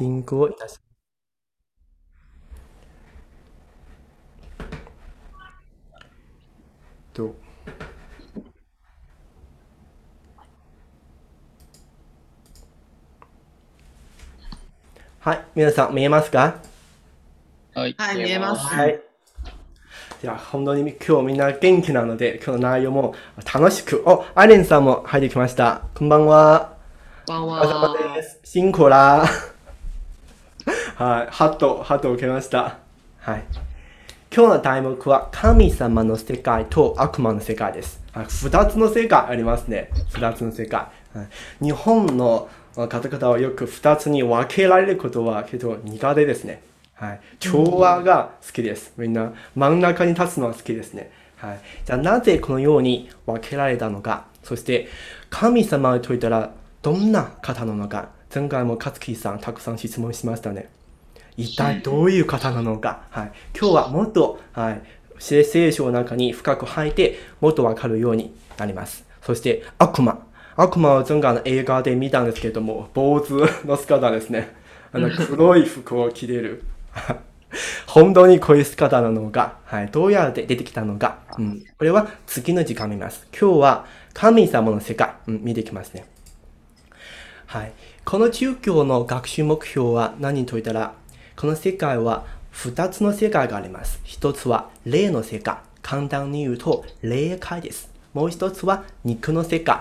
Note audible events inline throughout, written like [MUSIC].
ティングをいたします。とはい、皆さん見えますか？はい、はい、見えます。はい。じゃあ、本当に今日みんな元気なので、今日の内容も楽しく。お、アレンさんも入ってきました。こんばんは。こんばんは。です。辛苦ら。はい、ハット、ハットを受けました。はい。今日の題目は神様の世界と悪魔の世界です。二つの世界ありますね。二つの世界。日本の方々はよく二つに分けられることはけど苦手ですね。はい。調和が好きです。みんな真ん中に立つのは好きですね。はい。じゃあなぜこのように分けられたのか。そして神様といったらどんな方なのか。前回も勝木さんたくさん質問しましたね。一体どういう方なのか。はい。今日はもっと、はい。聖書の中に深く入ってもっとわかるようになります。そして悪魔。悪魔は前回の映画で見たんですけども、坊主の姿ですね。あの黒い服を着ている。[LAUGHS] 本当にこういう姿なのか、はい、どうやって出てきたのか、うん、これは次の時間見ます。今日は神様の世界、うん、見ていきますね。はい。この宗教の学習目標は何と言ったら、この世界は二つの世界があります。一つは霊の世界。簡単に言うと霊界です。もう一つは肉の世界。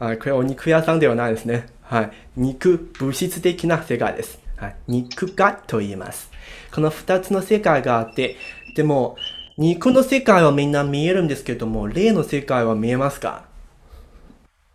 あこれお肉屋さんではないですね。はい。肉、物質的な世界です。はい、肉界と言います。この二つの世界があって、でも、肉の世界はみんな見えるんですけども、霊の世界は見えますか？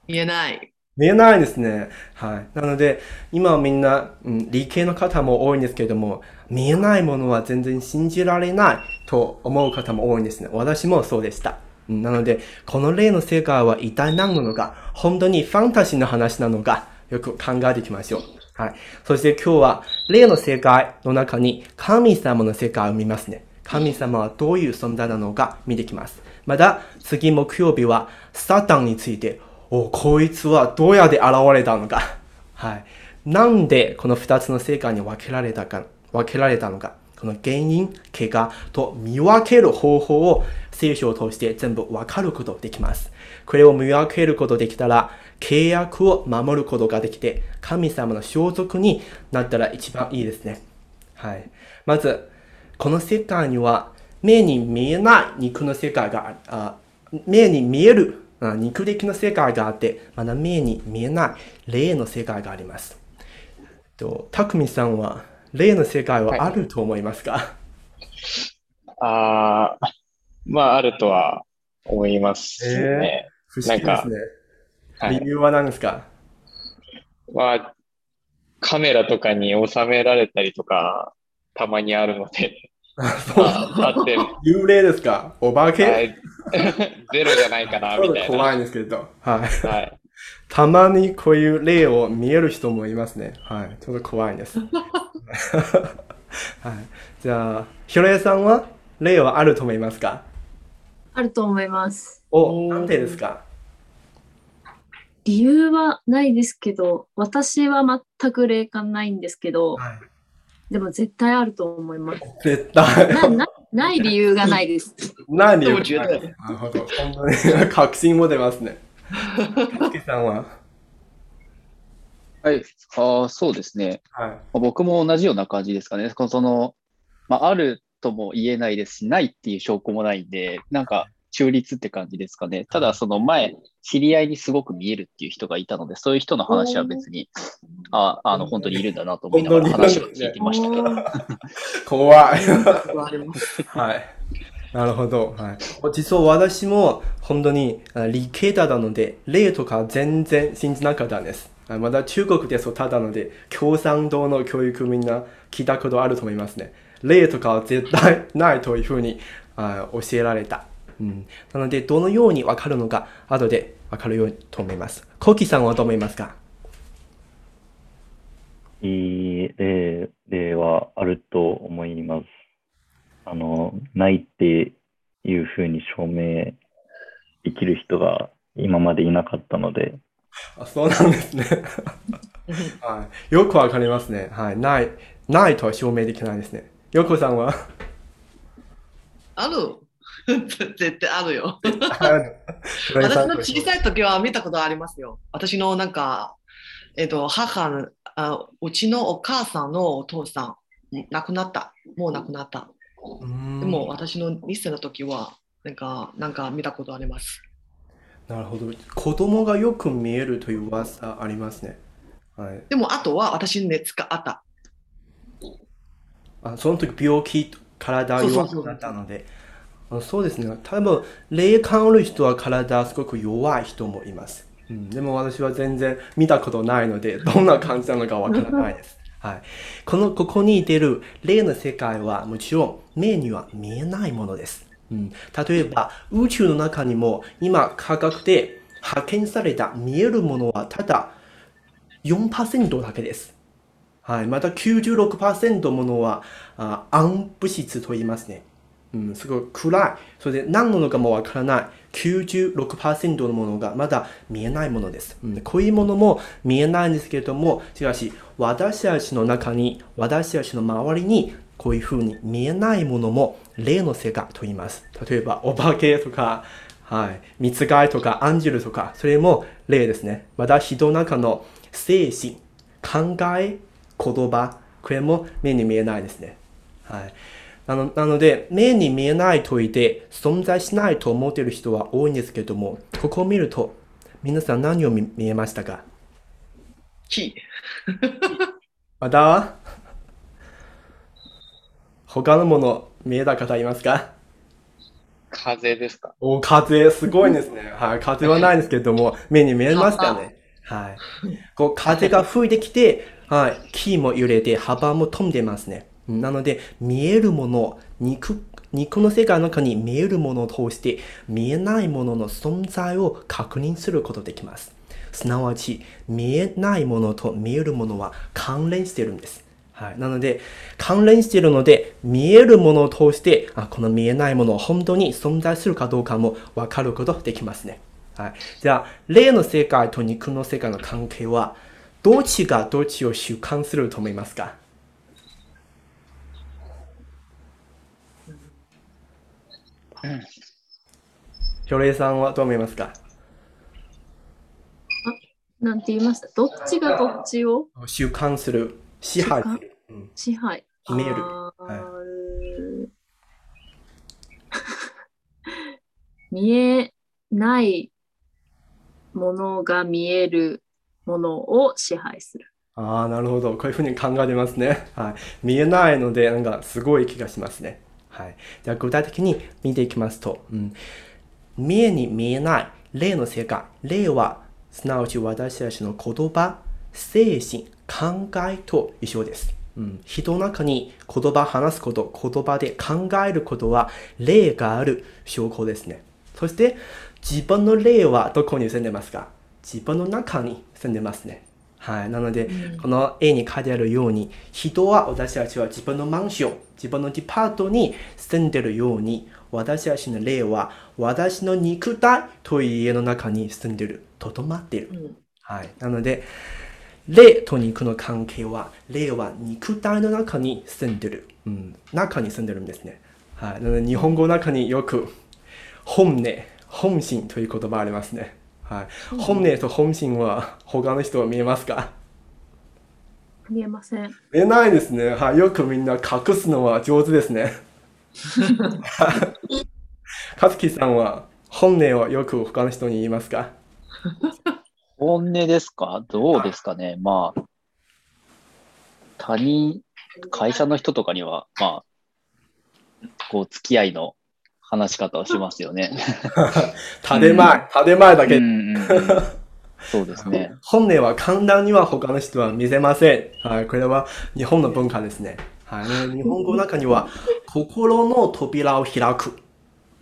見えない。見えないですね。はい。なので、今はみんな、うん、理系の方も多いんですけれども、見えないものは全然信じられないと思う方も多いんですね。私もそうでした。なので、この霊の世界は一体何なのか、本当にファンタジーの話なのか、よく考えていきましょう。はい。そして今日は、例の世界の中に神様の世界を見ますね。神様はどういう存在なのか見ていきます。また、次木曜日は、サタンについて、お、こいつはどうやって現れたのか。はい。なんでこの二つの世界に分けられたか、分けられたのか。この原因、怪我と見分ける方法を聖書を通して全部分かることできます。これを見分けることできたら、契約を守ることができて、神様の装束になったら一番いいですね。はい。まず、この世界には、目に見えない肉の世界があ目に見える肉的な世界があって、まだ目に見えない霊の世界があります。と、たくみさんは、霊の世界はあると思いますか、はい、ああ、まあ、あるとは思いますね。えー、不思議ですね。理由は何ですか？まあ、カメラとかに収められたりとか、たまにあるので。そうあって [LAUGHS] 幽霊ですか？お化け、はい、[LAUGHS] ゼロじゃないかな、みたいな。怖いんですけど。はい。はい、たまにこういう霊を見える人もいますね。はい。ちょっと怖いんです。はい。じゃあ、ひろやさんは霊はあると思いますか？あると思います。お、なんでですか？理由はないですけど、私は全く霊感ないんですけど、はい、でも絶対あると思います。絶対ななない理由がないです。ない理由がない。なるほど。本当に確信も出ますね。けさんは？はい、あそうですね、はい、僕も同じような感じですかね。そのまあ、あるとも言えないですし、ないっていう証拠もないんで、なんか中立って感じですかね。ただ、その前、知り合いにすごく見えるっていう人がいたので、そういう人の話は別に、ああの、本当にいるんだなと思いながら話を聞いてましたけど。[LAUGHS] 怖い。はい。なるほど。はい。実は私も本当に理系だったので、例とか全然信じなかったんです。まだ中国で育ったので、共産党の教育みんな聞いたことあると思いますね。例とかは絶対ないというふうにあ教えられた。うん、なので、どのようにわかるのか、後でわかるようにと思います。コキさんはどう思いますか？いい例例はあると思います。あの、ないっていうふうに証明できる人が今までいなかったので。あ、そうなんですね。[LAUGHS] はい、よくわかりますね。はい。ない、ないとは証明できないですね。よこさんは？ある。絶対あるよ。私の小さい時は見たことありますよ。私のなんか、えっ、ー、と、母のあ、うちのお母さんのお父さん、亡くなった。もう亡くなった。でも私の2歳の時は、なんか、なんか見たことあります。なるほど。子供がよく見えるという噂ありますね。はい、でも、あとは私に熱があった。あその時病気、体弱くなったので。そうですね。多分、霊感ある人は体すごく弱い人もいます。うん、でも私は全然見たことないので、[LAUGHS] どんな感じなのかわからないです。はい。この、ここに出る霊の世界はもちろん目には見えないものです。うん、例えば、宇宙の中にも今科学で発見された見えるものはただ4%だけです。はい。また96%ものはあ暗物質と言いますね。うん、すごい暗い。それで何なのかもわからない。96%のものがまだ見えないものです、うん。こういうものも見えないんですけれども、しかし私たちの中に、私たちの周りにこういうふうに見えないものも霊の世界と言います。例えばお化けとか、はい、見つかいとかアンジェルとか、それも霊ですね。また人の中の精神、考え、言葉、これも目に見えないですね。はい。なのなので、目に見えない問いで存在しないと思っている人は多いんですけども、ここを見ると、皆さん何を見えましたか？木。また他のもの見えた方いますか？風ですか？お、風、すごいですね。はい。風はないですけども、目に見えましたね。はい。こう、風が吹いてきて、はい。木も揺れて、幅も飛んでますね。なので、見えるもの、肉、肉の世界の中に見えるものを通して、見えないものの存在を確認することできます。すなわち、見えないものと見えるものは関連してるんです。はい。なので、関連しているので、見えるものを通して、あこの見えないものを本当に存在するかどうかもわかることできますね。はい。じゃあ、霊の世界と肉の世界の関係は、どっちがどっちを主観すると思いますか？ひょれいさんはどう思いますか？あ、なんて言いました？どっちがどっちを？習慣する、支配する。うん、支配。決める。はい、見えないものが見えるものを支配する。ああ、なるほど。こういうふうに考えてますね。はい。見えないので、なんかすごい気がしますね。はい。じゃあ具体的に見ていきますと、うん、見えに見えない霊の世界。霊は、すなわち私たちの言葉、精神、考えと一緒です。うん、人の中に言葉話すこと、言葉で考えることは霊がある証拠ですね。そして自分の霊はどこに住んでますか？自分の中に住んでますね。はい。なので、うん、この絵に書いてあるように、人は私たちは自分のマンション、自分のデパートに住んでるように、私たちの霊は私の肉体という家の中に住んでる、とどまっている。うん、はい。なので、霊と肉の関係は、霊は肉体の中に住んでる。うん。中に住んでるんですね。はい。なので、日本語の中によく、本音、本心という言葉ありますね。はい。本音と本心は [LAUGHS] 他の人は見えますか？見えません。見えないですね。はい。よくみんな隠すのは上手ですね。かつきさんは本音をよく他の人に言いますか？本音ですか？どうですかね？まあ、他人、会社の人とかには、まあ、こう、付き合いの話し方をしますよね。[LAUGHS] 建前、建前だけ。そうですね。本音は簡単には他の人は見せません。はい、これは日本の文化ですね。はい、日本語の中には、[LAUGHS] 心の扉を開く。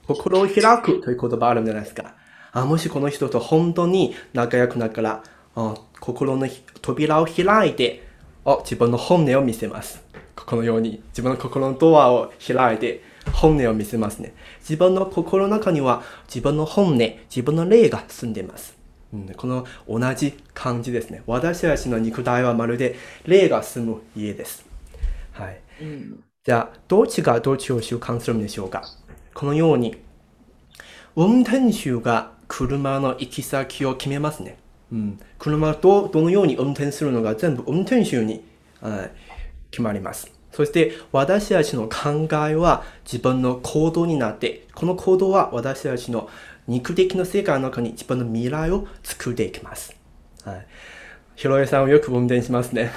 心を開くという言葉あるんじゃないですか。あもしこの人と本当に仲良くなったら、あ心の扉を開いてあ、自分の本音を見せます。このように自分の心のドアを開いて本音を見せますね。自分の心の中には自分の本音、自分の霊が住んでいます。うん、この同じ感じですね。私たちの肉体はまるで霊が住む家です。はい。うん、じゃあ、どっちがどっちを習慣するんでしょうか？このように、運転手が車の行き先を決めますね。うん、車とどのように運転するのが全部運転手に、決まります。そして私たちの考えは自分の行動になって、この行動は私たちの肉的な世界の中に自分の未来を作っていきます。はい。ひろえさんをよく運転しますね。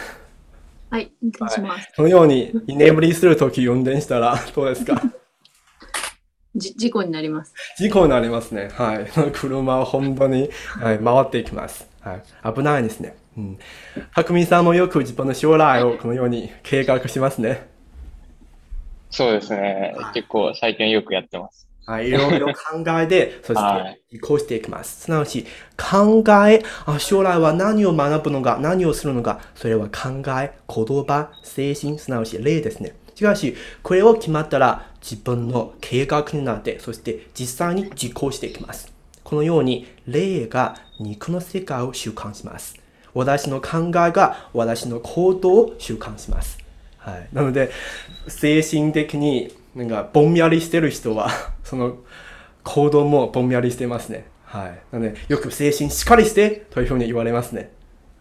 はい、運転します。はい、このように居眠りするとき運転したらどうですか？[LAUGHS] じ事故になります。事故になりますね。はい。車は本当に、はい、回っていきます。はい。危ないですね。うん。はくみさんもよく自分の将来をこのように計画しますね。そうですね。結構最近よくやってます。はい、いろいろ考えて、[LAUGHS] そして移行していきます。すなわち、考えあ、将来は何を学ぶのか、何をするのか、それは考え、言葉、精神、すなわち例ですね。しかし、これを決まったら自分の計画になって、そして実際に実行していきます。このように、霊が肉の世界を習慣します。私の考えが私の行動を習慣します。はい。なので、精神的になんかぼんやりしてる人は、[LAUGHS] その行動もぼんやりしてますね。はい。なので、よく精神しっかりしてというふうに言われますね。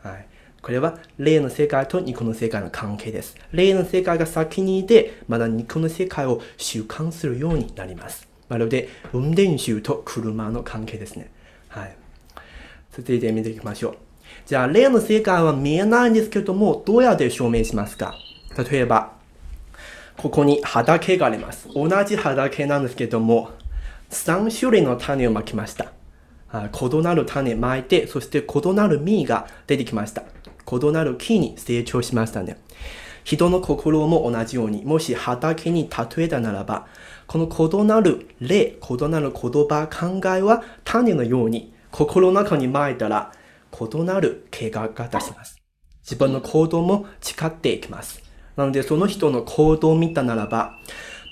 はい。これは霊の世界と肉の世界の関係です。霊の世界が先にいて、まだ肉の世界を習慣するようになります。まるで運転手と車の関係ですね。はい。続いて見ていきましょう。じゃあ、霊の世界は見えないんですけども、どうやって証明しますか？例えば、ここに畑があります。同じ畑なんですけども、3種類の種をまきました。異なる種まいて、そして異なる実が出てきました。異なる木に成長しましたね。人の心も同じように、もし畑に例えたならば、この異なる例、異なる言葉、考えは種のように、心の中にまいたら、異なる計画が出します。自分の行動も誓っていきます。なので、その人の行動を見たならば、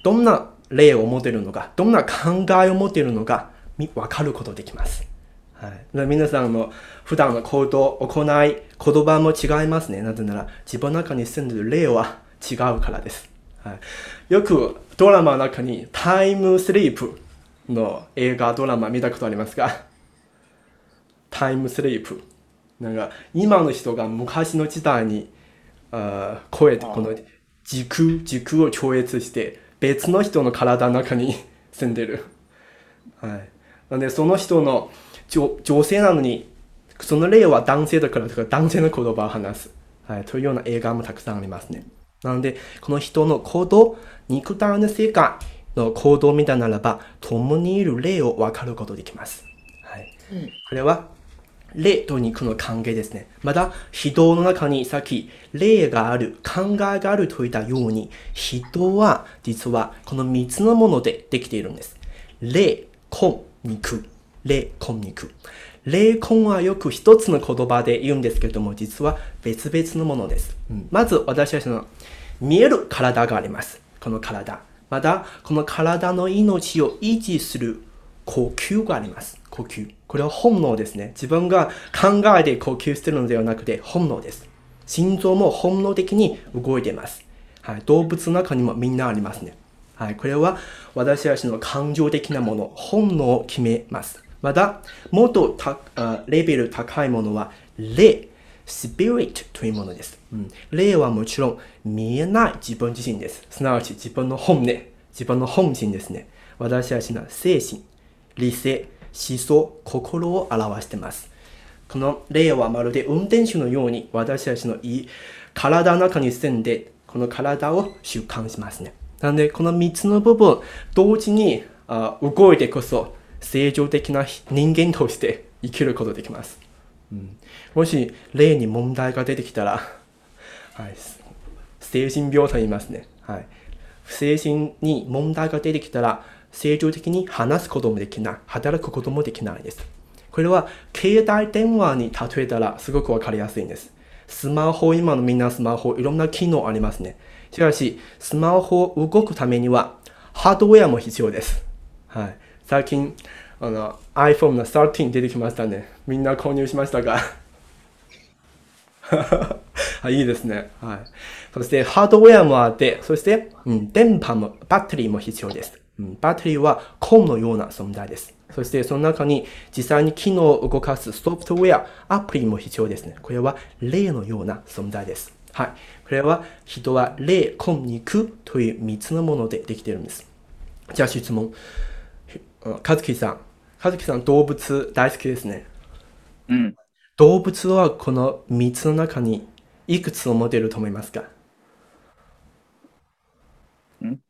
どんな例を持ってるのか、どんな考えを持ってるのか、わかることできます。はい、皆さんの普段の行動、行い、言葉も違いますね。なぜなら、自分の中に住んでる例は違うからです。はい、よくドラマの中にタイムスリープの映画、ドラマ見たことありますか？タイムスリープ。なんか、今の人が昔の時代にあ超えて、この時空、時空を超越して、別の人の体の中に住んでる。はい。なので、その人の女女性なのに、その例は男性だからとか男性の言葉を話す。はい。というような映画もたくさんありますね。なので、この人の行動、肉体の世界の行動を見たならば、共にいる例を分かることできます。はい。うん、これは霊と肉の関係ですね。また、人の中にさっき、霊がある、考えがあると言ったように、人は実はこの3つのものでできているんです。霊、根、肉。霊、根、肉。霊根はよく一つの言葉で言うんですけれども、実は別々のものです。うん、まず、私たちの見える体があります。この体。また、この体の命を維持する呼吸があります。呼吸。これは本能ですね。自分が考えて呼吸してるのではなくて本能です。心臓も本能的に動いています。はい、動物の中にもみんなありますね。はい、これは私たちの感情的なもの、本能を決めます。また、もっとレベル高いものは、霊、スピリットというものです。うん、霊はもちろん見えない自分自身です。すなわち自分の本音、自分の本心ですね。私たちの精神、理性、思想、心を表しています。この例はまるで運転手のように私たちのいい体の中に住んで、この体を習慣しますね。なので、この3つの部分、同時にあ動いてこそ、正常的な人間として生きることできます。うん、もし、例に問題が出てきたら、はい、精神病と言いますね。はい、精神に問題が出てきたら、正常的に話すこともできない、働くこともできないです。これは携帯電話に例えたらすごくわかりやすいんです。スマホ、今のみんなスマホ、いろんな機能ありますね。しかし、スマホを動くためにはハードウェアも必要です。はい。最近、あの iPhone の13出てきましたね。みんな購入しましたか？[LAUGHS] はい、いいですね。はい。そしてハードウェアもあって、そして、うん、電波も、バッテリーも必要です。うん、バッテリーはコンのような存在です。そしてその中に実際に機能を動かすソフトウェア、アプリも必要ですね。これは霊のような存在です。はい。これは人は霊、根、肉という3つのものでできているんです。じゃあ質問。和樹さん。和樹さん、動物大好きですね。うん。動物はこの3つの中にいくつを持てると思いますかん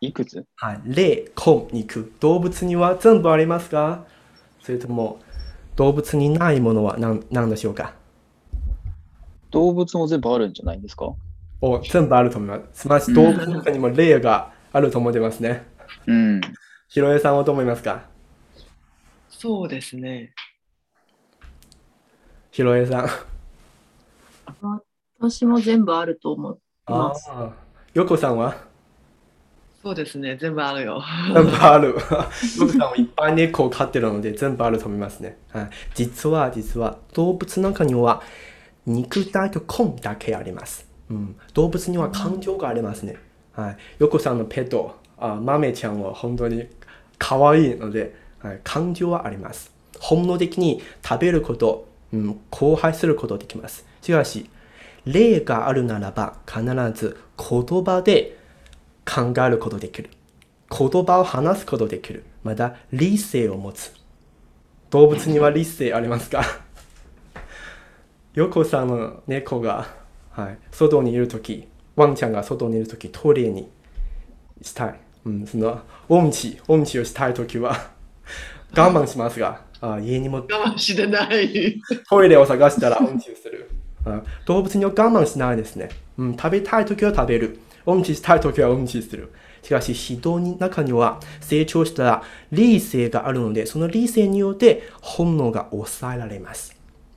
いくつ？はい。霊、根、肉。動物には全部ありますかそれとも動物にないものは何何でしょうか？動物も全部あるんじゃないんですか？お全部あると思います。つまり動物の中にも霊があると思ってますね。うん。ひろえさんはどう思いますか？そうですね。ひろえさん。私も全部あると思います。よこさんは？そうですね、全部あるよ。全部ある。よこさんはいっぱい猫を飼ってるので全部あると思いますね。はい、実は、実は動物の中には肉体と根だけあります。うん、動物には感情がありますね。はい、よこさんのペット、あ豆ちゃんは本当に可愛いので、はい、感情はあります。本能的に食べること、うん、交配することできます。しかし、例があるならば必ず言葉で考えることできる。言葉を話すことできる。また、理性を持つ。動物には理性ありますか？[LAUGHS] ヨコさんの猫が、はい、外にいるとき、ワンちゃんが外にいるとき、トイレにしたい。うん、その、音痴、音痴をしたいときは、[LAUGHS] 我慢しますが、あ家にも我慢してない。[LAUGHS] トイレを探したら音痴をする。動物には我慢しないですね。うん、食べたいときは食べる。音痴したいときは音痴する。しかし、人の中には成長したら理性があるので、その理性によって本能が抑えられます。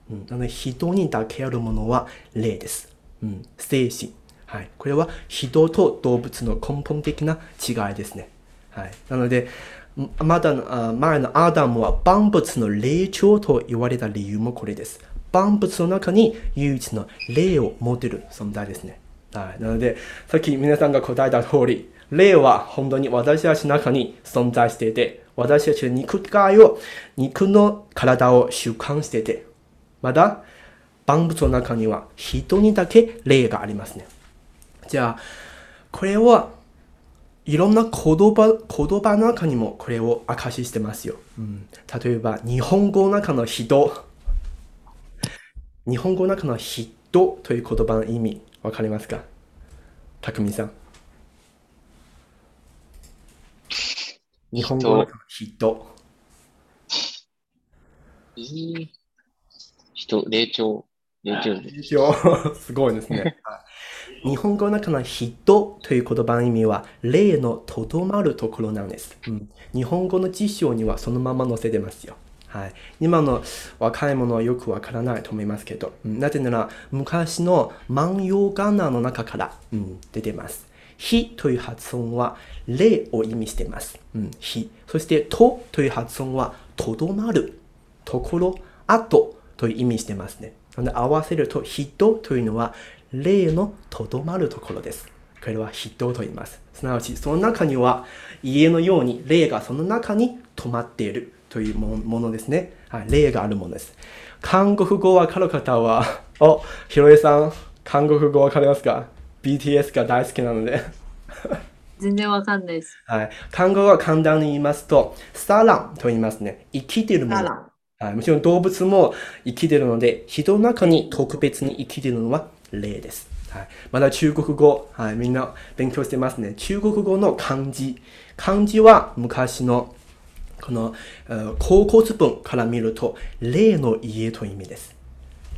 うん、なので人にだけあるものは霊です。うん、精神。はい。これは人と動物の根本的な違いですね。はい。なので、まだ前のアダムは万物の霊長と言われた理由もこれです。万物の中に唯一の霊を持てる存在ですね。はい。なので、さっき皆さんが答えた通り、霊は本当に私たちの中に存在していて、私たちの肉体を、肉の体を習慣していて、まだ万物の中には人にだけ霊がありますね。じゃあ、これはいろんな言葉言葉の中にもこれを明かししてますよ。うん、例えば、日本語の中の人。日本語の中の人という言葉の意味、わかりますか？たくみさん。日本語の中の人。人、霊長。霊長霊長。すごいですね。[LAUGHS] 日本語の中の人という言葉の意味は、霊のとどまるところなんです、うん。日本語の辞書にはそのまま載せてますよ。はい、今の若い者はよくわからないと思いますけど、うん、なぜなら昔の万葉仮名の中から、うん、出てます。ひという発音は霊を意味しています。うん、ひ。そしてとという発音はとどまる、ところ、あとという意味してますね。なので合わせると人というのは霊のとどまるところです。これは人と言います。すなわちその中には家のように霊がその中に止まっているというものですね。はい、霊があるものです。韓国語わかる方は、[LAUGHS] お、ひろえさん、韓国語わかりますか ?BTS が大好きなので。[LAUGHS] 全然わかんないです。はい。韓国語は簡単に言いますと、サランと言いますね。生きているもの。はい、もちろん動物も生きているので、人の中に特別に生きているのは霊です。はい、まだ中国語、はい、みんな勉強してますね。中国語の漢字。漢字は昔のこの高骨文から見ると、霊の家という意味です。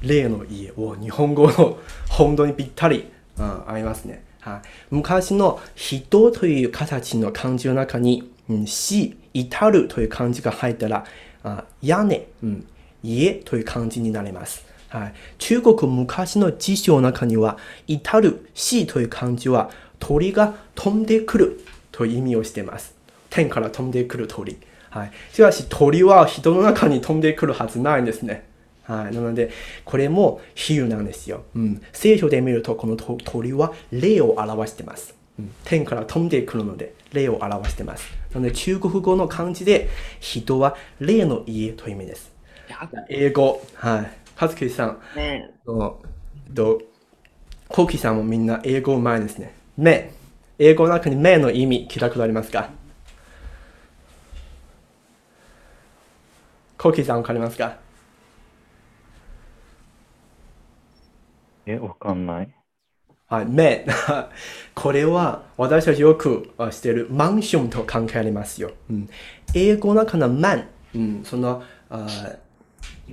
霊の家を日本語の本当にぴったり、うん、ありますね。はい、昔の人という形の漢字の中に、うん、死、至るという漢字が入ったら、あ屋根、うん、家という漢字になります。はい、中国昔の辞書の中には、至る死という漢字は鳥が飛んでくるという意味をしています。天から飛んでくる鳥。はい。しかし鳥は人の中に飛んでくるはずないんですね。はい。なので、これも比喩なんですよ。うん。聖書で見ると、この鳥は霊を表してます。うん、天から飛んでくるので、霊を表してます。なので、中国語の漢字で、人は霊の家という意味です。英語、はい。はずきさん、ね、と、コキさんもみんな英語うまいですね。目。英語の中に目の意味聞いたことありますか？コキさんわかりますか？え、わかんない。はい、目。[LAUGHS] これは私たちよくしているマンションと関係ありますよ。うん、英語の中のマン、うん、そのあ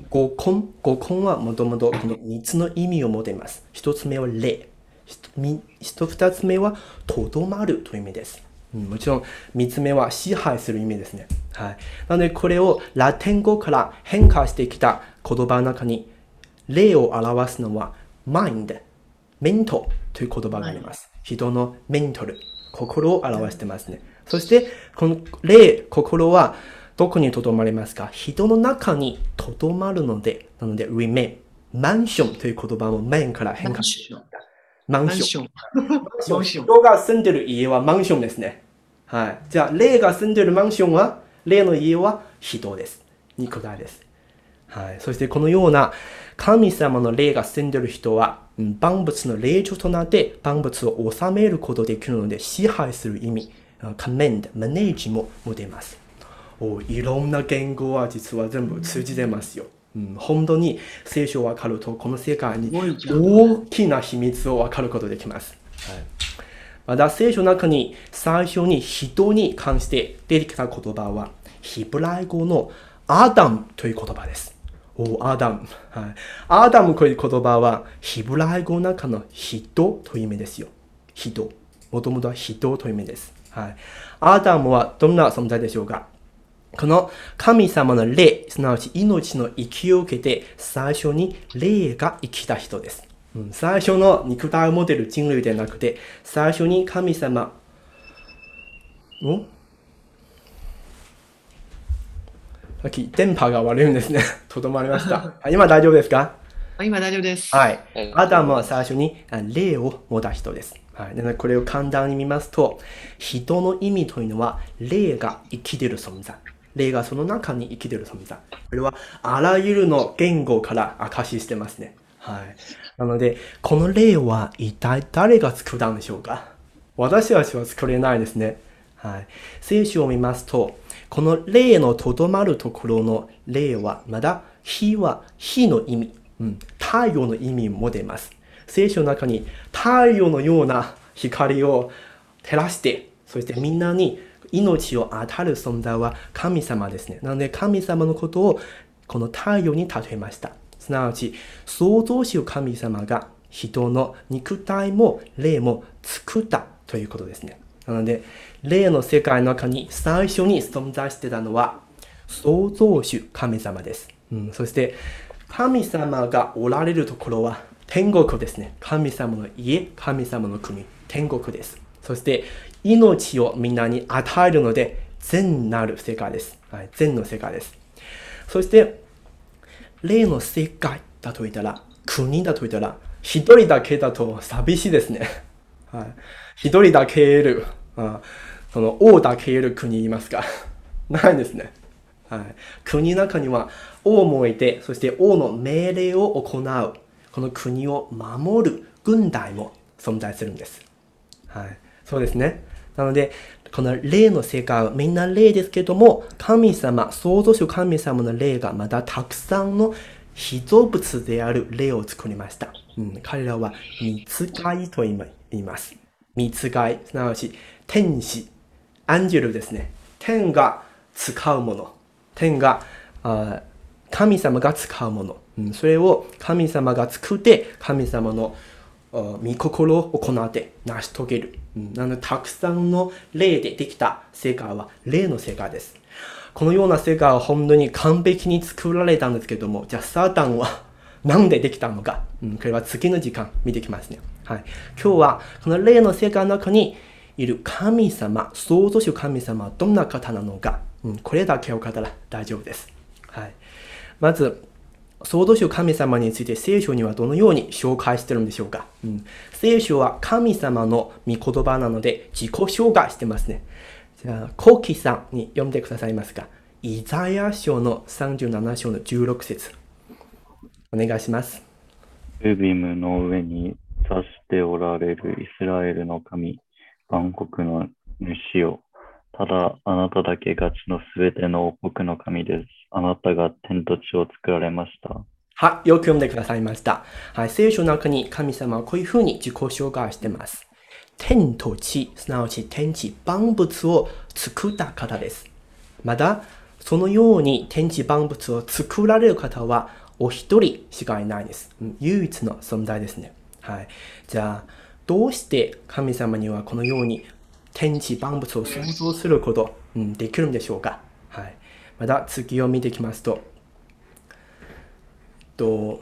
語根、語根はもともとこの3つの意味を持っています。1つ目は霊。2つ目はとどまるという意味です。うん、もちろん3つ目は支配する意味ですね。はい。なのでこれをラテン語から変化してきた言葉の中に霊を表すのは mind、メントという言葉があります。人のメントル、心を表してますね。そしてこの霊、心はどこにとどまりますか？人の中にとどまるので、なので remain。マンションという言葉も面から変化し。マンション。マンション。人が住んでる家はマンションですね。はい。じゃあ、霊が住んでるマンションは、霊の家は人です。肉体です。はい。そしてこのような神様の霊が住んでる人は、万物の霊長となって万物を治めることできるので支配する意味、コメンド、マネージも持てます。おいろんな言語は実は全部通じてますよ。うん、本当に聖書をわかると、この世界に大きな秘密をわかることできます。はい、また聖書の中に最初に人に関して出てきた言葉は、ヒブライ語のアダムという言葉です。おアダム。はい。アダムという言葉は、ヒブライ語の中の人という意味ですよ。人。もともとは人という意味です。はい。アダムはどんな存在でしょうか？この神様の霊、すなわち命の息を受けて、最初に霊が生きた人です。うん、最初の肉体を持てる人類ではなくて、最初に神様、お？さっき電波が悪いんですね。[LAUGHS] とどまりました。[LAUGHS] 今大丈夫ですか？今大丈夫です。はい。アダムは最初に霊を持った人です。はい。なのでこれを簡単に見ますと、人の意味というのは霊が生きている存在。霊がその中に生きてる存在。これはあらゆるの言語から証ししてますね。はい。なので、この霊は一体誰が作ったんでしょうか？私たちは作れないですね。はい。聖書を見ますと、この霊のとどまるところの霊は、まだ火は火の意味、うん、太陽の意味も出ます。聖書の中に太陽のような光を照らして、そしてみんなに命を与える存在は神様ですね。なので神様のことをこの太陽に例えました。すなわち、創造主神様が人の肉体も霊も作ったということですね。なので、霊の世界の中に最初に存在してたのは創造主神様です。うん、そして、神様がおられるところは天国ですね。神様の家、神様の国、天国です。そして、命をみんなに与えるので、善なる世界です。はい、善の世界です。そして、霊の世界だと言ったら、国だと言ったら、一人だけだと寂しいですね。[LAUGHS] はい、一人だけいる、あその王だけいる国いますか？[LAUGHS] ないですね。はい、国の中には王もいて、そして王の命令を行う、この国を守る軍隊も存在するんです。はい、そうですね。なので、この霊の世界はみんな霊ですけども、神様、創造主神様の霊がまたたくさんの被造物である霊を作りました。うん、彼らは見つかいと言います。見つかい、すなわち天使、アンジェルですね。天が使うもの。天が、あ神様が使うもの、うん。それを神様が作って、神様の御心を行って成し遂げる。なの、たくさんの霊でできた世界は霊の世界です。このような世界は本当に完璧に作られたんですけども、じゃあサータンは [LAUGHS] なんでできたのか、うん、これは次の時間見てきますね。はい。今日はこの霊の世界の中にいる神様、創造主神様はどんな方なのか、うん、これだけを語ら大丈夫です。はい。まず、創造主神様について聖書にはどのように紹介してるんでしょうか、うん、聖書は神様の御言葉なので自己紹介してますね。じゃあ、コキさんに読んでくださいますか。イザヤ書の37章の16節お願いします。ウビムの上に座しておられるイスラエルの神、万国の主よ。ただ、あなただけが地のすべての王国の神です。あなたが天と地を作られました。はい、よく読んでくださいました。はい、聖書の中に神様はこういうふうに自己紹介しています。天と地、すなわち天地万物を作った方です。また、そのように天地万物を作られる方はお一人しかいないです。唯一の存在ですね。はい。じゃあ、どうして神様にはこのように天地万物を創造すること、うん、できるんでしょうか？はい。また次を見ていきますと、と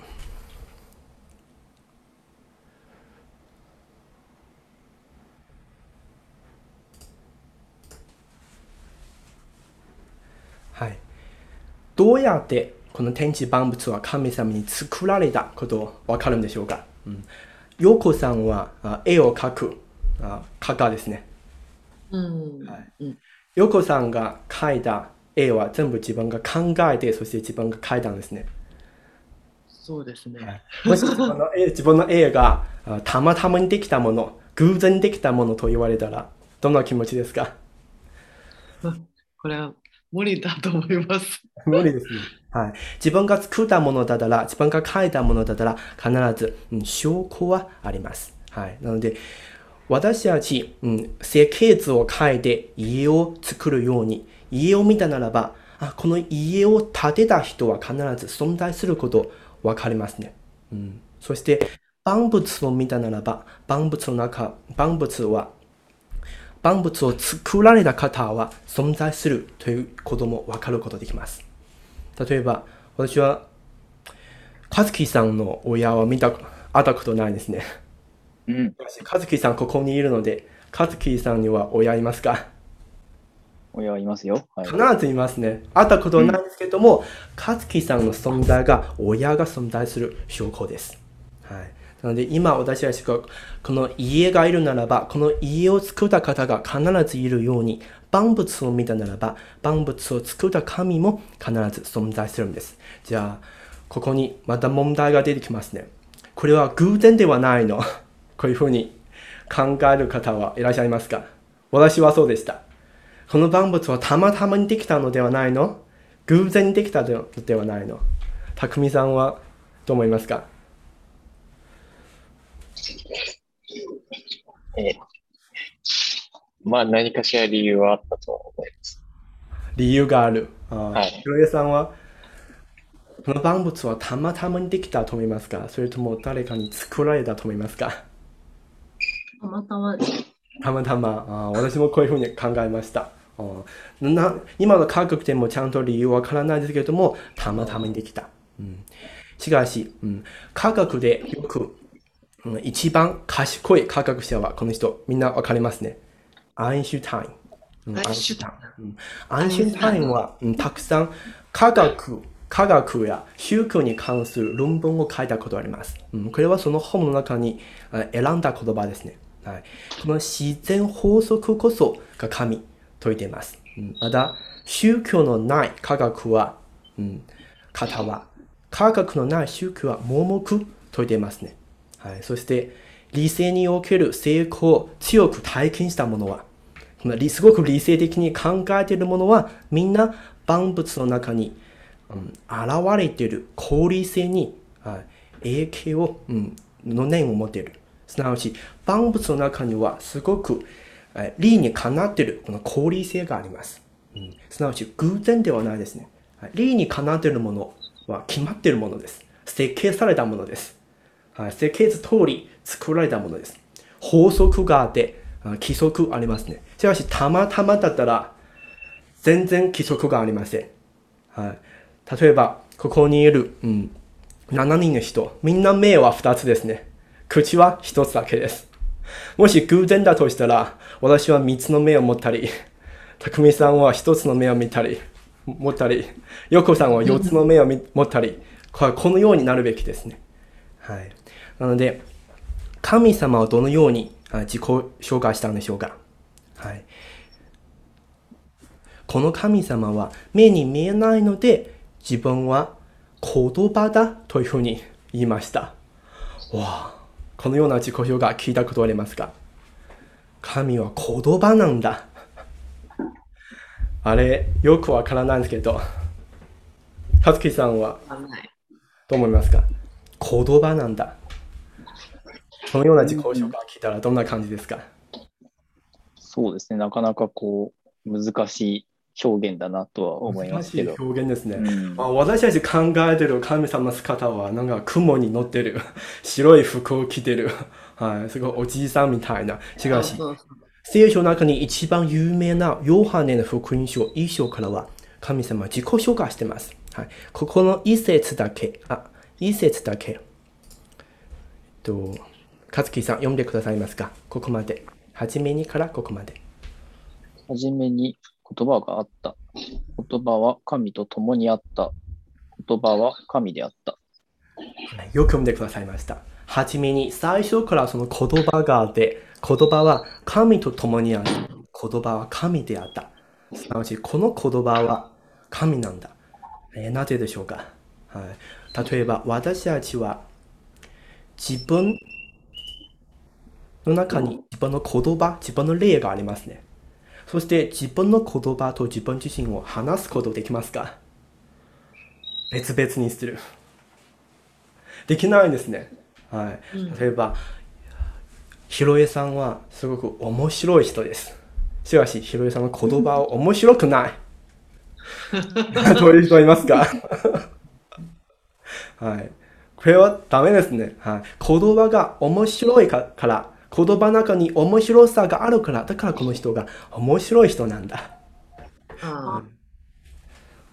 はい。どうやってこの天地万物は神様に作られたことわかるんでしょうか、うん、ヨコさんは絵を描く画家ですね。うんはい、ヨコさんが描いた絵は全部自分が考えて、そして自分が描いたんですね。そうですね。はい、[LAUGHS] もし自分の絵自分の絵がたまたまにできたもの、偶然できたものと言われたら、どんな気持ちですか？[LAUGHS] これは無理だと思います。[LAUGHS] 無理ですね。はい。自分が作ったものだったら、自分が書いたものだったら、必ず、うん、証拠はあります。はい。なので、私たち、うん、設計図を書いて家を作るように、家を見たならば、あこの家を建てた人は必ず存在することわかりますね。うん、そして、万物を見たならば、万物の中、万物は、万物を作られた方は存在するということもわかることできます。例えば、私は、和樹さんの親は見た、会ったことないですね。うん。和樹さんここにいるので、和樹さんには親いますか？親はいますよ。はい、必ずいますね。会ったことないんですけども、和樹さんの存在が親が存在する証拠です。はい。なので今私たちがこの家がいるならば、この家を作った方が必ずいるように、万物を見たならば、万物を作った神も必ず存在するんです。じゃあ、ここにまた問題が出てきますね。これは偶然ではないの。こういうふうに考える方はいらっしゃいますか？私はそうでした。この万物はたまたまにできたのではないの？偶然にできたのではないの？匠さんはどう思いますか？えまあ何かしら理由はあったと思います。理由がある。あはい。広江さんはこの万物はたまたまにできたと思いますか？それとも誰かに作られたと思いますか？たまたま。たまたまあ。私もこういうふうに考えました。な今の科学でもちゃんと理由わからないですけれども、たまたまにできた。うん、しかし、うん、科学でよく、うん、一番賢い科学者はこの人、みんなわかりますね。アインシュタイン。アインシュタイン。アインシュタインは、うん、たくさん科学、科学や宗教に関する論文を書いたことがあります。うん、これはその本の中に選んだ言葉ですね。はい、この自然法則こそが神と言っています。うん、また、宗教のない科学は、うん、方は、科学のない宗教は盲目と言っていますね。はい、そして、理性における成功を強く体験した者は、すごく理性的に考えている者は、みんな万物の中に、うん、現れている効率性に、はい、影響を、うん、の念を持っている。すなわち、万物の中にはすごく理にかなっているこの効率性があります。うん、すなわち偶然ではないですね。理にかなっているものは決まっているものです。設計されたものです。はい、設計図通り作られたものです。法則があって、規則ありますね。しかし、たまたまだったら、全然規則がありません。はい、例えば、ここにいる、うん、7人の人、みんな目は2つですね。口は1つだけです。もし偶然だとしたら、私は3つの目を持ったり、たくみさんは一つの目を見たり、持ったり、よこさんは四つの目を持ったり、このようになるべきですね。はい。なので、神様はどのように自己紹介したんでしょうか。はい。この神様は目に見えないので、自分は言葉だというふうに言いました。わあ、このような自己評価聞いたことありますか神は言葉なんだ。[LAUGHS] あれ、よくわからないんですけど、かつきさんはどう思いますか？言葉なんだ。このような自己紹介聞いたらどんな感じですか？そうですね、なかなかこう、難しい表現だなとは思いますけど。表現ですね。うん、まあ、私たち考えてる神様の姿は、なんか雲に乗ってる、白い服を着てる、はい、すごいおじいさんみたいな。しかし、聖書の中に一番有名なヨハネの福音書一章からは、神様自己紹介してます。はい、ここの一節だけ、あ、一節だけ。えっと、かつきさん読んでくださいますか？ここまで。はじめにからここまで。はじめに言葉があった。言葉は神と共にあった。言葉は神であった。よく読んでくださいました。はじめに最初からその言葉があって、言葉は神と共にある。言葉は神であった。すなわち、この言葉は神なんだ。えー、なぜでしょうか、はい、例えば、私たちは自分の中に自分の言葉、自分の例がありますね。そして自分の言葉と自分自身を話すことできますか？別々にする。できないんですね。はい。例えば、ひろえさんはすごく面白い人です。しかし、ひろえさんの言葉は面白くない。[LAUGHS] どういう人いますか？はい。これはダメですね。はい。言葉が面白いから、言葉の中に面白さがあるから、だからこの人が面白い人なんだ。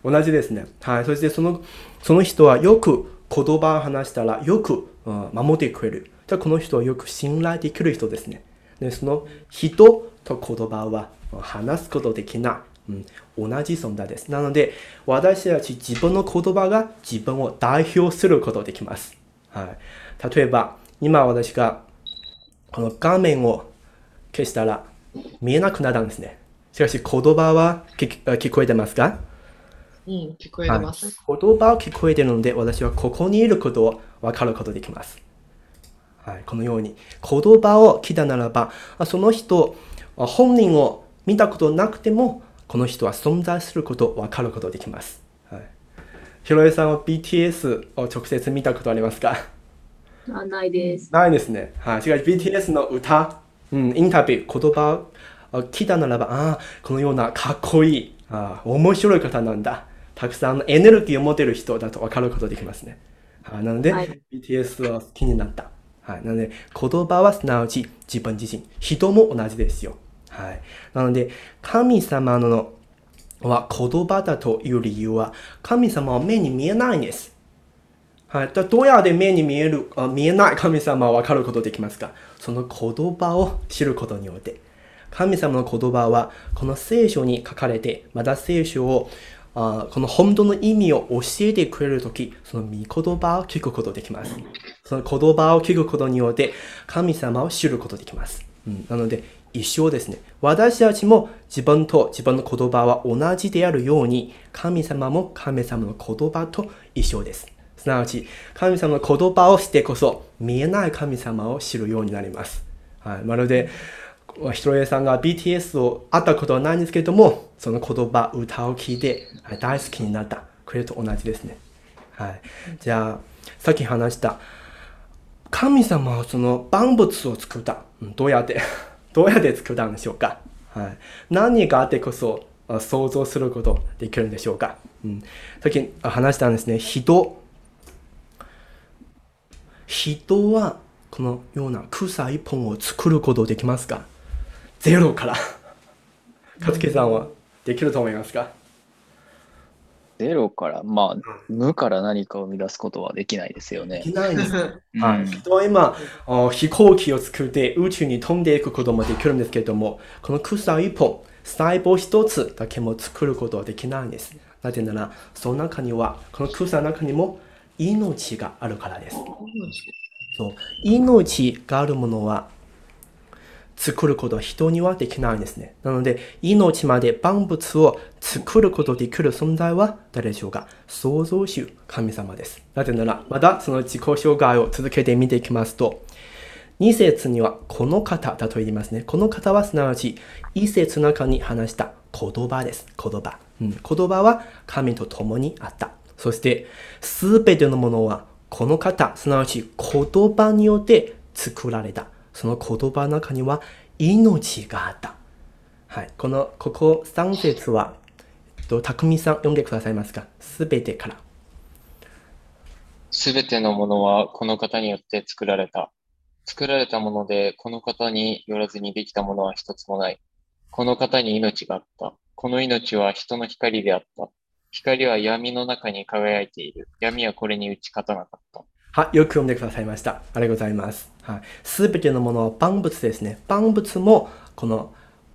うん、同じですね。はい。そしてその、その人はよく言葉を話したらよく、うん、守ってくれる。じゃこの人はよく信頼できる人ですね。で、その人と言葉は話すことできない。うん、同じ存在です。なので、私たち自分の言葉が自分を代表することができます。はい、例えば、今私がこの画面を消したら見えなくなったんですね。しかし言葉は聞こえてますか？うん、聞こえてます、はい。言葉を聞こえてるので、私はここにいることを分かることができます。はい、このように、言葉を聞いたならば、その人、本人を見たことなくても、この人は存在することを分かることができます。はい、ひろえさんは BTS を直接見たことありますか？あないです。ないですね。はい。しかし BTS の歌、うん、インタビュー、言葉を聞いたならば、ああ、このようなかっこいい、あ面白い方なんだ。たくさんのエネルギーを持てる人だと分かることができますね。はい、なので、はい、BTS は好きになった。はい。なので、言葉はすなわち自分自身。人も同じですよ。はい。なので、神様のは言葉だという理由は、神様は目に見えないんです。はい、どうやって目に見えるあ見えない神様は分かることできますか？その言葉を知ることによって。神様の言葉はこの聖書に書かれて、また聖書をあこの本当の意味を教えてくれるとき、その御言葉を聞くことできます。その言葉を聞くことによって神様を知ることできます。うん、なので、一緒ですね。私たちも自分と自分の言葉は同じであるように、神様も神様の言葉と一緒です。すなわち、神様の言葉をしてこそ、見えない神様を知るようになります。はい、まるで、ひろえさんが BTS を会ったことはないんですけれども、その言葉、歌を聞いて、はい、大好きになった。これと同じですね。はい。じゃあ、さっき話した、神様はその万物を作った。どうやって [LAUGHS] どうやって作ったんでしょうかはい。何があってこそ想像することできるんでしょうか、うん、さっき話したんですね。人、人はこのような草一本を作ることできますか？ゼロから。勝木さんはできると思いますか？ゼロから、まあ、無から何かを生み出すことはできないですよね。できないです、はい。人は今、飛行機を作って宇宙に飛んでいくこともできるんですけれども、この草一本、細胞一つだけも作ることはできないんです。なぜなら、その中には、この草の中にも命があるからです。そう命があるものは作ることは人にはできないんですね。なので、命まで万物を作ることできる存在は誰でしょうか？創造主、神様です。なぜなら、まだその自己紹介を続けて見ていきますと、2節にはこの方だと言いますね。この方はすなわち、1節の中に話した言葉です。言葉。うん、言葉は神と共にあった。そして、すべてのものはこの方、すなわち言葉によって作られた。その言葉の中には命があった。はい。この、ここ3節は、えっと、匠さん読んでくださいますか？すべてから。すべてのものはこの方によって作られた。作られたもので、この方によらずにできたものは一つもない。この方に命があった。この命は人の光であった。光は闇の中に輝いている。闇はこれに打ち勝たなかった。はい、よく読んでくださいました。ありがとうございます。はい。すべてのものは万物ですね。万物も、この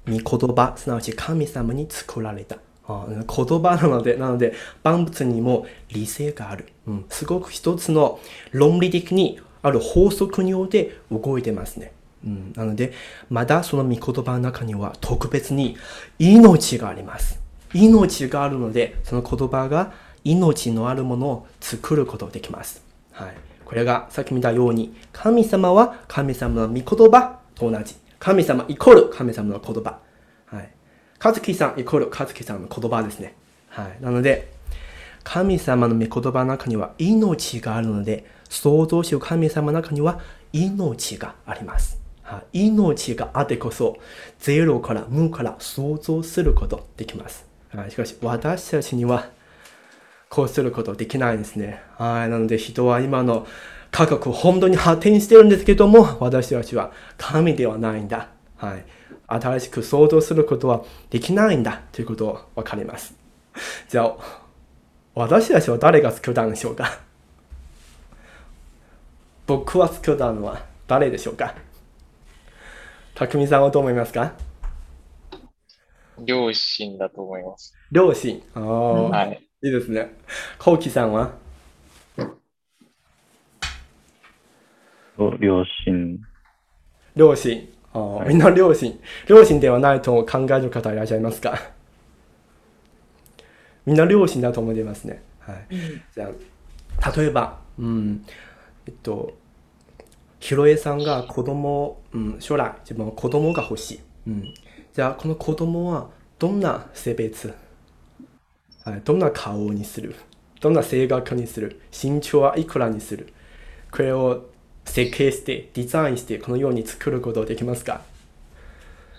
御言葉、すなわち神様に作られた。あ言葉なので、なので、万物にも理性がある。うん、すごく一つの論理的にある法則によって動いてますね。うん、なので、まだその御言葉の中には特別に命があります。命があるので、その言葉が命のあるものを作ることができます。はい。これがさっき見たように、神様は神様の御言葉と同じ。神様イコール神様の言葉。はい。和樹さんイコール和樹さんの言葉ですね。はい。なので、神様の御言葉の中には命があるので、創造主神様の中には命があります。はい、命があってこそ、ゼロから無から想像することできます。しかし、私たちにはこうすることできないんですね。はい。なので人は今の科学を本当に発展してるんですけども、私たちは神ではないんだ。はい。新しく想像することはできないんだということをわかります。じゃあ、私たちは誰が作ったんでしょうか？僕は作ったのは誰でしょうか？匠さんはどう思いますか？両親だと思います。両親。ああ。はい。いいですね。コウキさんは？両親。両親。あはい、みんな両親。両親ではないと考える方いらっしゃいますか？[LAUGHS] みんな両親だと思いますね。はい。じゃあ、例えば、うん、えっと、ひろえさんが子供、うん、将来自分は子供が欲しい。うん、じゃあ、この子供はどんな性別？どんな顔にする？どんな性格にする？身長はいくらにする？これを設計してデザインしてこのように作ることできますか？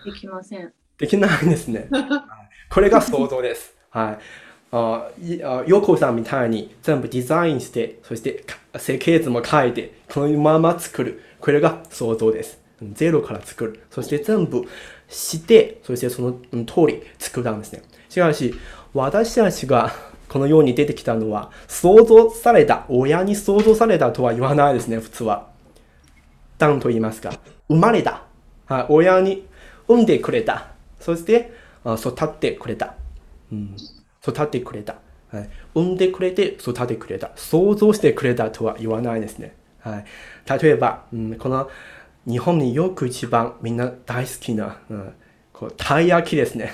できません。できないんですね。[LAUGHS] これが想像です。はい。あヨコさんみたいに全部デザインして、そして設計図も書いて、このまま作る。これが想像です。ゼロから作る。そして全部して、そしてその通り作ったんですね。しかし、私たちが [LAUGHS] このように出てきたのは、想像された、親に想像されたとは言わないですね、普通は。何と言いますか。生まれた。はい、親に産んでくれた。そして、育ってくれた。うん、育ってくれた。はい、産んでくれて育ててくれた。想像してくれたとは言わないですね。はい、例えば、うん、この日本によく一番みんな大好きな、うん、こうたい焼きですね。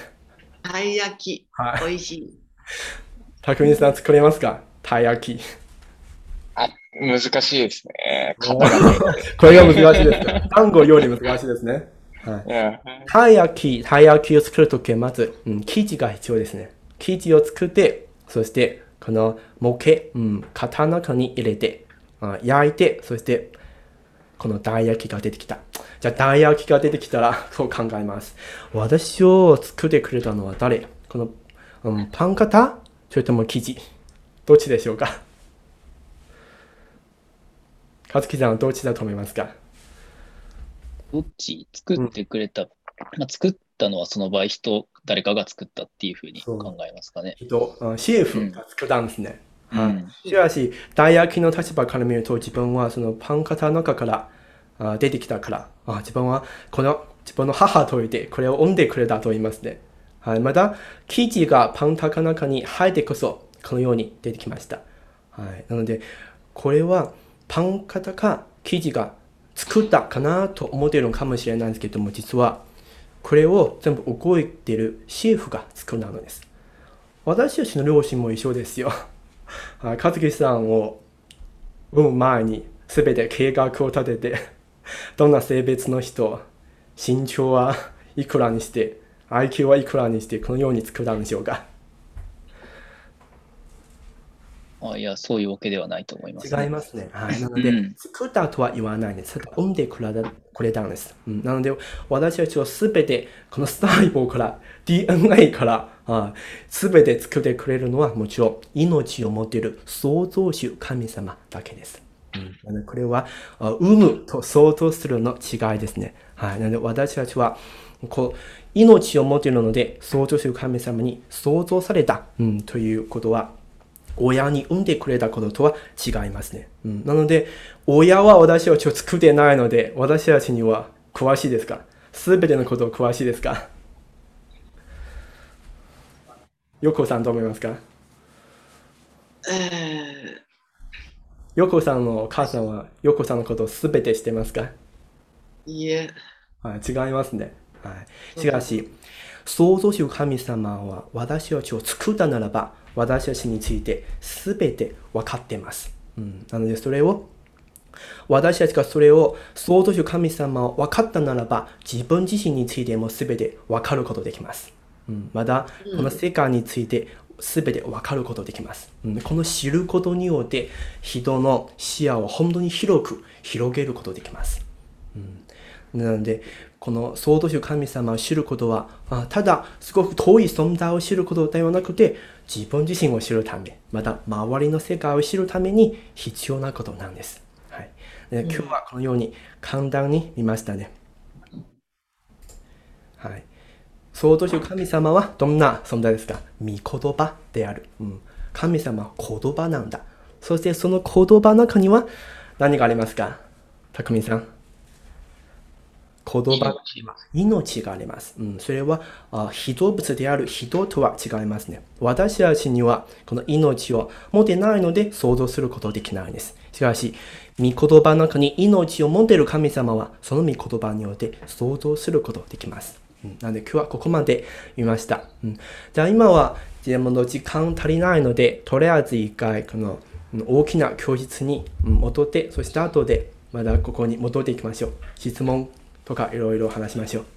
たい焼き。はい。美味しい。たくみさん作れますか？たい焼き。あ、難しいですね。これが難しいです。単語より難しいですね。はい。たい焼き、たい焼きを作るときはまず、うん、生地が必要ですね。生地を作って、そして、この模型、うん、型の中に入れて、あ焼いて、そして、この大焼きが出てきた。じゃあ、大焼きが出てきたら、[LAUGHS] そう考えます。私を作ってくれたのは誰？この、うん、パン型？それとも生地？どっちでしょうか？かつきさんはどっちだと思いますか？どっち作ってくれた、うん、まあ、作ったのはその場合人、誰かが作ったっていうふうに考えますかね。人、シェフが作ったんですね。うん、しかし、大焼きの立場から見ると自分はそのパン型の中からあ出てきたからあ自分はこの自分の母といてこれを産んでくれたと言いますね。はい、また、生地がパンタカ中に入ってこそ、このように出てきました。はい、なので、これはパン型か生地が作ったかなと思っているのかもしれないんですけども、実は、これを全部動いているシェフが作ったのです。私たちの両親も一緒ですよ。和樹さんを産む前に全て計画を立てて、[LAUGHS] どんな性別の人、身長は [LAUGHS] いくらにして、IQ はいくらにして、このように作ったんでしょうか？あいや、そういうわけではないと思います、ね、違いますね。はい。[LAUGHS] なので、うん、作ったとは言わないんです。産んでくれたくれたんです。うん、なので、私たちはすべて、この細胞から、[LAUGHS] DNA からすべて作ってくれるのはもちろん、命を持っている創造主神様だけです。うん、これは、産むと想像するの違いですね。はい。なので、私たちは、こう、命を持っているので、創造主神様に創造された、うん、ということは、親に産んでくれたこととは違いますね。うん、なので、親は私たちを作ってないので、私たちには詳しいですか？すべてのことを詳しいですか？[LAUGHS] よこさんどう思いますか？えーよこさんのお母さんはよこさんのことをすべて知ってますか？いいえ。はい、違いますね。はい。しかし、創造主神様は私たちを作ったならば、私たちについてすべて分かってます。うん、なのでそれを私たちがそれを創造主神様を分かったならば自分自身についてもすべて分かることできます。うん、まだこの世界についてすべて分かることできます、うん。この知ることによって人の視野を本当に広く広げることできます。うん、なのでこの創造主神様を知ることは、ただすごく遠い存在を知ることではなくて、自分自身を知るため、また周りの世界を知るために必要なことなんです。はい、で今日はこのように簡単に見ましたね。はい。創造主神様はどんな存在ですか？御言葉である。うん、神様は言葉なんだ。そしてその言葉の中には何がありますか？匠さん。言葉には命があります。うん、それはあ人物である人とは違いますね。私たちにはこの命を持ってないので想像することできないんです。しかし、御言葉の中に命を持っている神様はその御言葉によって想像することができます。うん、なので今日はここまで見ました。うん、じゃあ今は自分の時間足りないので、とりあえず一回この大きな教室に戻って、そして後でまだここに戻っていきましょう。質問とかいろいろ話しましょう。